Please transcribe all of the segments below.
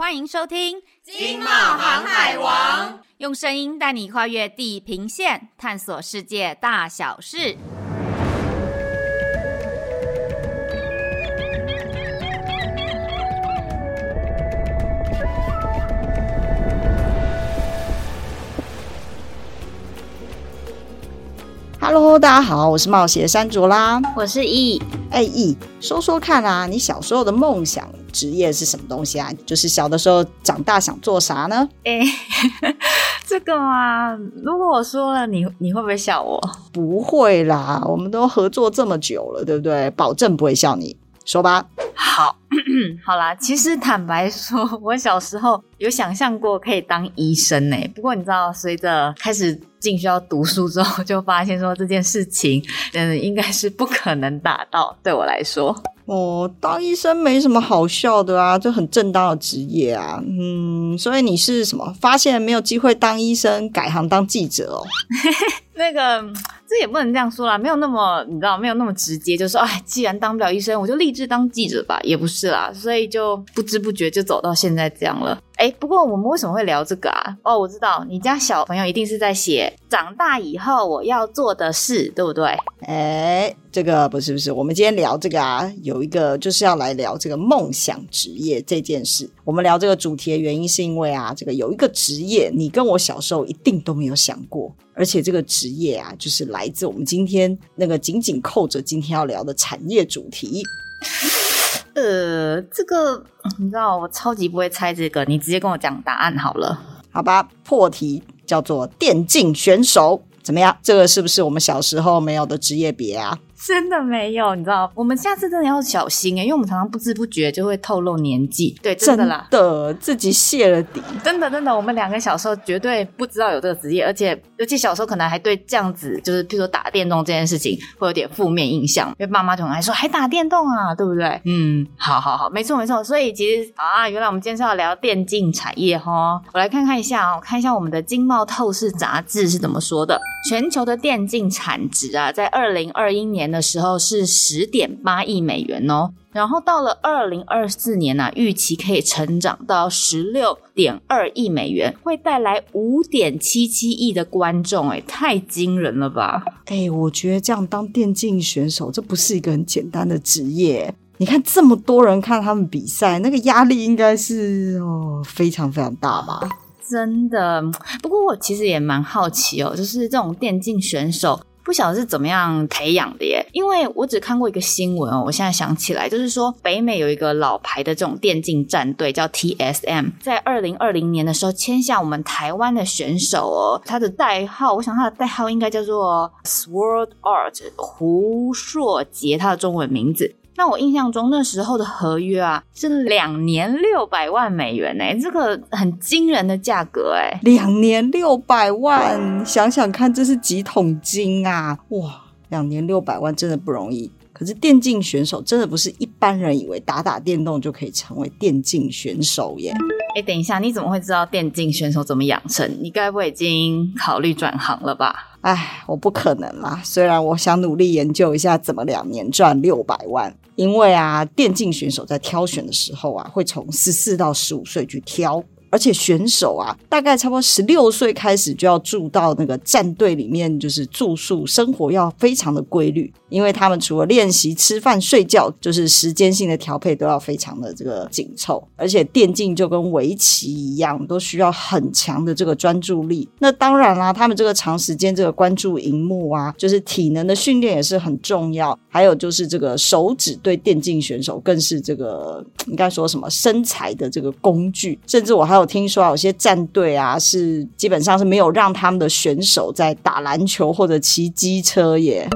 欢迎收听《经贸航海王》，用声音带你跨越地平线，探索世界大小事。Hello，大家好，我是冒险山竹啦，我是 E。哎 E，，说说看啊，你小时候的梦想职业是什么东西啊？就是小的时候长大想做啥呢？哎，这个嘛，如果我说了，你你会不会笑我？不会啦，我们都合作这么久了，对不对？保证不会笑你。说吧。好，好啦，其实坦白说，我小时候有想象过可以当医生呢。不过你知道，随着开始。进学校读书之后，就发现说这件事情，嗯，应该是不可能达到。对我来说，哦，当医生没什么好笑的啊，就很正当的职业啊。嗯，所以你是什么？发现没有机会当医生，改行当记者哦。那个，这也不能这样说啦，没有那么，你知道，没有那么直接，就说，哎，既然当不了医生，我就立志当记者吧，也不是啦。所以就不知不觉就走到现在这样了。哎，不过我们为什么会聊这个啊？哦，我知道，你家小朋友一定是在写长大以后我要做的事，对不对？哎，这个不是不是，我们今天聊这个啊，有一个就是要来聊这个梦想职业这件事。我们聊这个主题的原因是因为啊，这个有一个职业，你跟我小时候一定都没有想过，而且这个职业啊，就是来自我们今天那个紧紧扣着今天要聊的产业主题。呃，这个你知道，我超级不会猜这个，你直接跟我讲答案好了，好吧？破题叫做电竞选手，怎么样？这个是不是我们小时候没有的职业别啊？真的没有，你知道，我们下次真的要小心哎，因为我们常常不知不觉就会透露年纪。对，真的啦，真的自己泄了底。真的真的，我们两个小时候绝对不知道有这个职业，而且尤其小时候可能还对这样子，就是譬如说打电动这件事情会有点负面印象，因为妈妈就很爱说还打电动啊，对不对？嗯，好好好，没错没错。所以其实啊，原来我们今天是要聊电竞产业哈。我来看看一下啊，我看一下我们的《经贸透视》杂志是怎么说的。全球的电竞产值啊，在二零二一年的时候是十点八亿美元哦，然后到了二零二四年呢、啊，预期可以成长到十六点二亿美元，会带来五点七七亿的观众，哎，太惊人了吧！哎，我觉得这样当电竞选手，这不是一个很简单的职业。你看这么多人看他们比赛，那个压力应该是哦非常非常大吧。真的，不过我其实也蛮好奇哦，就是这种电竞选手，不晓得是怎么样培养的耶？因为我只看过一个新闻哦，我现在想起来，就是说北美有一个老牌的这种电竞战队叫 TSM，在二零二零年的时候签下我们台湾的选手哦，他的代号，我想他的代号应该叫做 Sword Art 胡硕杰，他的中文名字。那我印象中那时候的合约啊是两年六百万美元呢，这个很惊人的价格哎，两年六百万，想想看这是几桶金啊！哇，两年六百万真的不容易。可是电竞选手真的不是一般人以为打打电动就可以成为电竞选手耶。哎，等一下，你怎么会知道电竞选手怎么养成？你该不会已经考虑转行了吧？哎，我不可能啦！虽然我想努力研究一下怎么两年赚六百万。因为啊，电竞选手在挑选的时候啊，会从十四到十五岁去挑。而且选手啊，大概差不多十六岁开始就要住到那个战队里面，就是住宿生活要非常的规律，因为他们除了练习、吃饭、睡觉，就是时间性的调配都要非常的这个紧凑。而且电竞就跟围棋一样，都需要很强的这个专注力。那当然啦，他们这个长时间这个关注荧幕啊，就是体能的训练也是很重要。还有就是这个手指对电竞选手更是这个 应该说什么身材的这个工具，甚至我还有。听说有些战队啊，是基本上是没有让他们的选手在打篮球或者骑机车耶。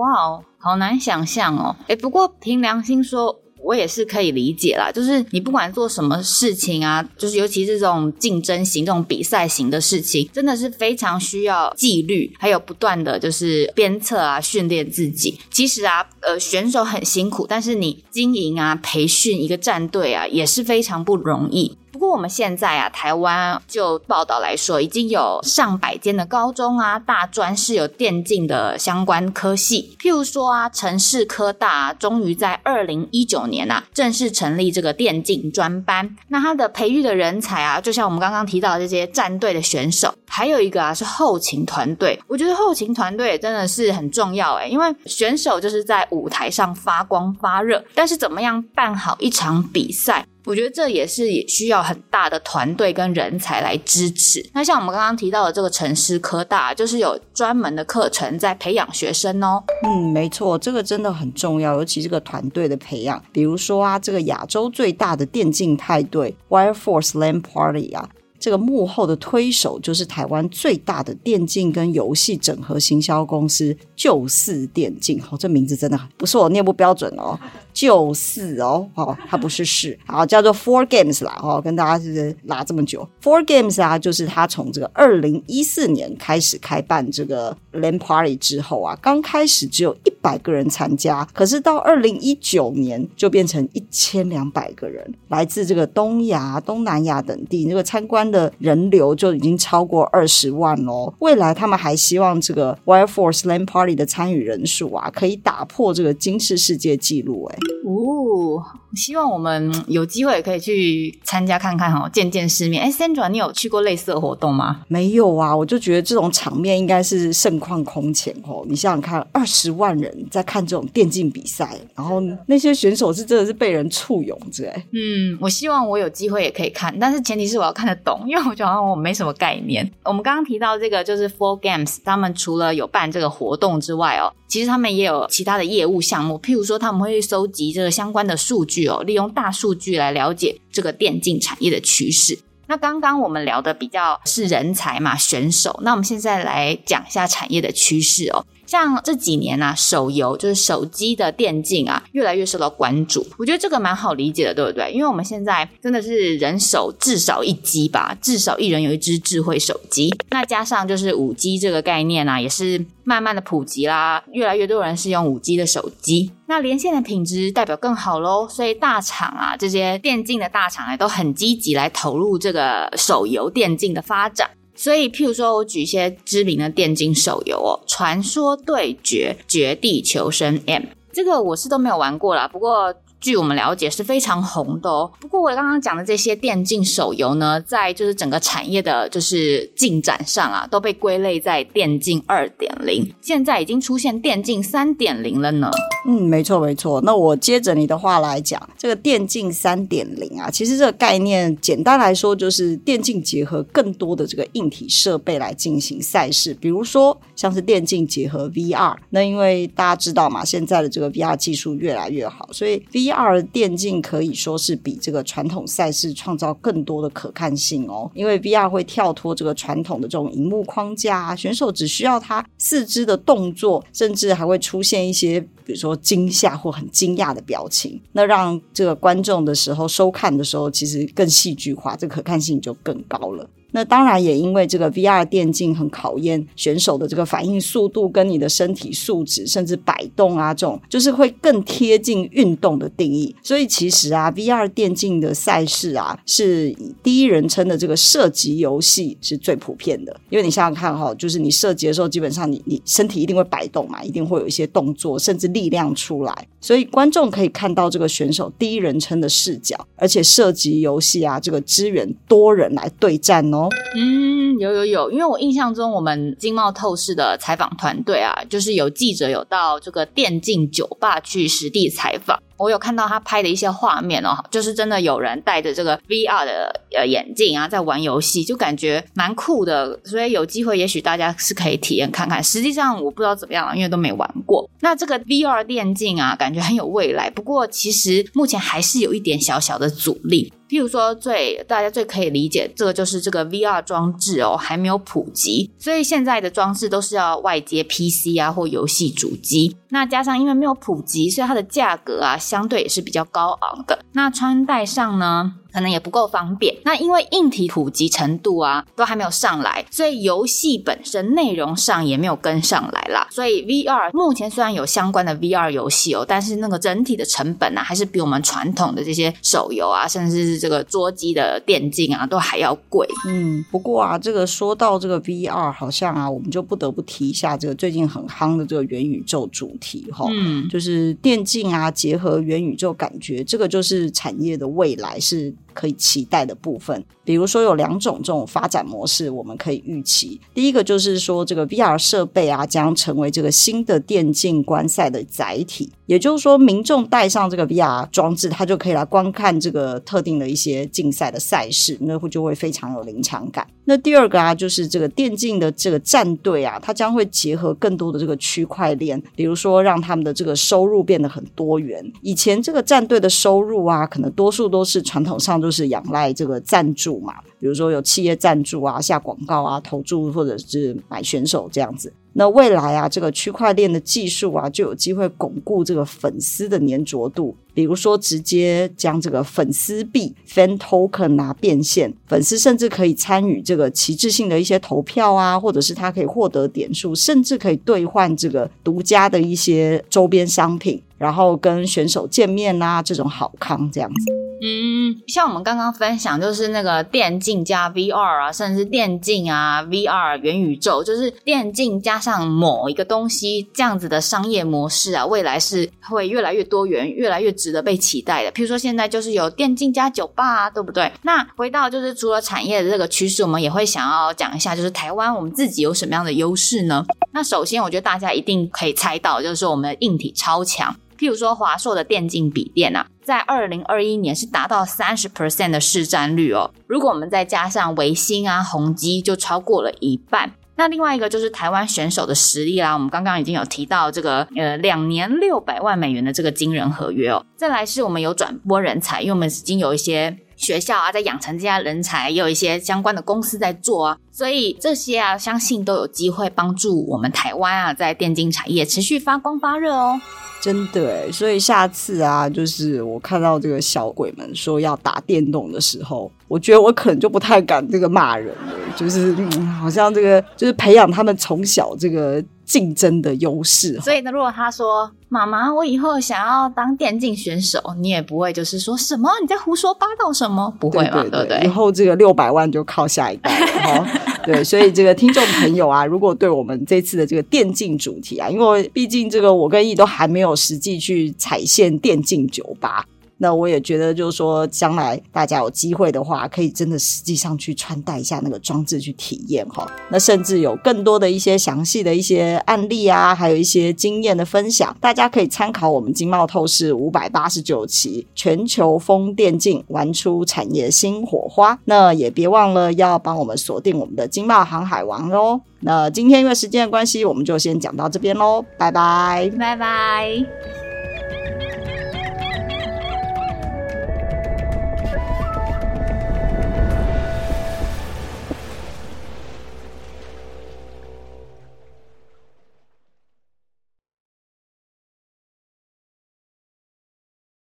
哇哦，好难想象哦。诶，不过凭良心说。我也是可以理解啦，就是你不管做什么事情啊，就是尤其是这种竞争型、这种比赛型的事情，真的是非常需要纪律，还有不断的就是鞭策啊，训练自己。其实啊，呃，选手很辛苦，但是你经营啊、培训一个战队啊，也是非常不容易。不过我们现在啊，台湾就报道来说，已经有上百间的高中啊、大专是有电竞的相关科系。譬如说啊，城市科大啊，终于在二零一九年啊，正式成立这个电竞专班。那它的培育的人才啊，就像我们刚刚提到的这些战队的选手，还有一个啊是后勤团队。我觉得后勤团队真的是很重要诶，因为选手就是在舞台上发光发热，但是怎么样办好一场比赛？我觉得这也是也需要很大的团队跟人才来支持。那像我们刚刚提到的这个城市科大，就是有专门的课程在培养学生哦。嗯，没错，这个真的很重要，尤其这个团队的培养。比如说啊，这个亚洲最大的电竞派对 Wire Force LAN Party 啊。这个幕后的推手就是台湾最大的电竞跟游戏整合行销公司就四电竞，哦，这名字真的不是我念不标准哦，就是哦，哦，它不是是，好叫做 Four Games 啦，哦，跟大家是拉这么久，Four Games 啊，就是他从这个二零一四年开始开办这个 Land Party 之后啊，刚开始只有一百个人参加，可是到二零一九年就变成一千两百个人，来自这个东亚、东南亚等地，这个参观。的人流就已经超过二十万咯。未来他们还希望这个 Wire Force Land Party 的参与人数啊，可以打破这个金氏世界纪录。哎，哦，希望我们有机会可以去参加看看哈，见见世面。哎，Sandra，你有去过类似的活动吗？没有啊，我就觉得这种场面应该是盛况空前哦。你想想看，二十万人在看这种电竞比赛，然后那些选手是真的是被人簇拥着。哎，嗯，我希望我有机会也可以看，但是前提是我要看得懂。因为我觉得我没什么概念。我们刚刚提到这个就是 Four Games，他们除了有办这个活动之外哦，其实他们也有其他的业务项目，譬如说他们会收集这个相关的数据哦，利用大数据来了解这个电竞产业的趋势。那刚刚我们聊的比较是人才嘛，选手。那我们现在来讲一下产业的趋势哦。像这几年啊，手游就是手机的电竞啊，越来越受到关注。我觉得这个蛮好理解的，对不对？因为我们现在真的是人手至少一机吧，至少一人有一只智慧手机。那加上就是五 G 这个概念啊，也是慢慢的普及啦，越来越多人是用五 G 的手机。那连线的品质代表更好喽，所以大厂啊，这些电竞的大厂呢，都很积极来投入这个手游电竞的发展。所以，譬如说，我举一些知名的电竞手游哦，《传说对决：绝地求生 M》，这个我是都没有玩过啦，不过。据我们了解是非常红的哦。不过我刚刚讲的这些电竞手游呢，在就是整个产业的，就是进展上啊，都被归类在电竞二点零。现在已经出现电竞三点零了呢。嗯，没错没错。那我接着你的话来讲，这个电竞三点零啊，其实这个概念简单来说就是电竞结合更多的这个硬体设备来进行赛事，比如说像是电竞结合 VR。那因为大家知道嘛，现在的这个 VR 技术越来越好，所以 VR VR 电竞可以说是比这个传统赛事创造更多的可看性哦，因为 VR 会跳脱这个传统的这种荧幕框架，选手只需要他四肢的动作，甚至还会出现一些比如说惊吓或很惊讶的表情，那让这个观众的时候收看的时候其实更戏剧化，这可看性就更高了。那当然也因为这个 VR 电竞很考验选手的这个反应速度，跟你的身体素质，甚至摆动啊这种，就是会更贴近运动的定义。所以其实啊，VR 电竞的赛事啊，是以第一人称的这个射击游戏是最普遍的。因为你想想看哈，就是你射击的时候，基本上你你身体一定会摆动嘛，一定会有一些动作，甚至力量出来。所以观众可以看到这个选手第一人称的视角，而且射击游戏啊，这个支援多人来对战哦。嗯，有有有，因为我印象中我们经贸透视的采访团队啊，就是有记者有到这个电竞酒吧去实地采访。我有看到他拍的一些画面哦，就是真的有人戴着这个 VR 的呃眼镜啊，在玩游戏，就感觉蛮酷的。所以有机会，也许大家是可以体验看看。实际上我不知道怎么样了，因为都没玩过。那这个 VR 电竞啊，感觉很有未来。不过其实目前还是有一点小小的阻力。譬如说最，最大家最可以理解，这个就是这个 VR 装置哦，还没有普及，所以现在的装置都是要外接 PC 啊或游戏主机。那加上因为没有普及，所以它的价格啊。相对也是比较高昂的。那穿戴上呢，可能也不够方便。那因为硬体普及程度啊都还没有上来，所以游戏本身内容上也没有跟上来啦。所以 VR 目前虽然有相关的 VR 游戏哦，但是那个整体的成本呢、啊，还是比我们传统的这些手游啊，甚至是这个桌机的电竞啊，都还要贵。嗯，不过啊，这个说到这个 VR，好像啊，我们就不得不提一下这个最近很夯的这个元宇宙主题哈。嗯，就是电竞啊，结合元宇宙感觉，这个就是产业的未来是。可以期待的部分，比如说有两种这种发展模式，我们可以预期。第一个就是说，这个 VR 设备啊，将成为这个新的电竞观赛的载体。也就是说，民众带上这个 VR 装置，他就可以来观看这个特定的一些竞赛的赛事，那会就会非常有临场感。那第二个啊，就是这个电竞的这个战队啊，它将会结合更多的这个区块链，比如说让他们的这个收入变得很多元。以前这个战队的收入啊，可能多数都是传统上都是仰赖这个赞助嘛，比如说有企业赞助啊、下广告啊、投注或者是买选手这样子。那未来啊，这个区块链的技术啊，就有机会巩固这个粉丝的粘着度。比如说，直接将这个粉丝币 （fan token） 啊变现，粉丝甚至可以参与这个旗帜性的一些投票啊，或者是他可以获得点数，甚至可以兑换这个独家的一些周边商品，然后跟选手见面啊，这种好康这样子。嗯，像我们刚刚分享，就是那个电竞加 VR 啊，甚至电竞啊 VR 元宇宙，就是电竞加上某一个东西这样子的商业模式啊，未来是会越来越多元，越来越值得被期待的。譬如说现在就是有电竞加酒吧啊，对不对？那回到就是除了产业的这个趋势，我们也会想要讲一下，就是台湾我们自己有什么样的优势呢？那首先，我觉得大家一定可以猜到，就是说我们的硬体超强。譬如说华硕的电竞笔电啊，在二零二一年是达到三十 percent 的市占率哦。如果我们再加上维新啊、宏基，就超过了一半。那另外一个就是台湾选手的实力啦，我们刚刚已经有提到这个呃两年六百万美元的这个惊人合约哦。再来是我们有转播人才，因为我们已经有一些学校啊在养成这些人才，也有一些相关的公司在做啊，所以这些啊相信都有机会帮助我们台湾啊在电竞产业持续发光发热哦。真的，所以下次啊，就是我看到这个小鬼们说要打电动的时候，我觉得我可能就不太敢这个骂人了，就是，好像这个就是培养他们从小这个。竞争的优势，所以呢，如果他说妈妈，我以后想要当电竞选手，你也不会就是说什么你在胡说八道什么，不会嘛，对，不对？以后这个六百万就靠下一代了哈。对，所以这个听众朋友啊，如果对我们这次的这个电竞主题啊，因为毕竟这个我跟易都还没有实际去踩线电竞酒吧。那我也觉得，就是说，将来大家有机会的话，可以真的实际上去穿戴一下那个装置去体验哈。那甚至有更多的一些详细的一些案例啊，还有一些经验的分享，大家可以参考我们经贸透视五百八十九期《全球风电竞玩出产业新火花》。那也别忘了要帮我们锁定我们的经贸航海王哦。那今天因为时间的关系，我们就先讲到这边喽，拜拜，拜拜。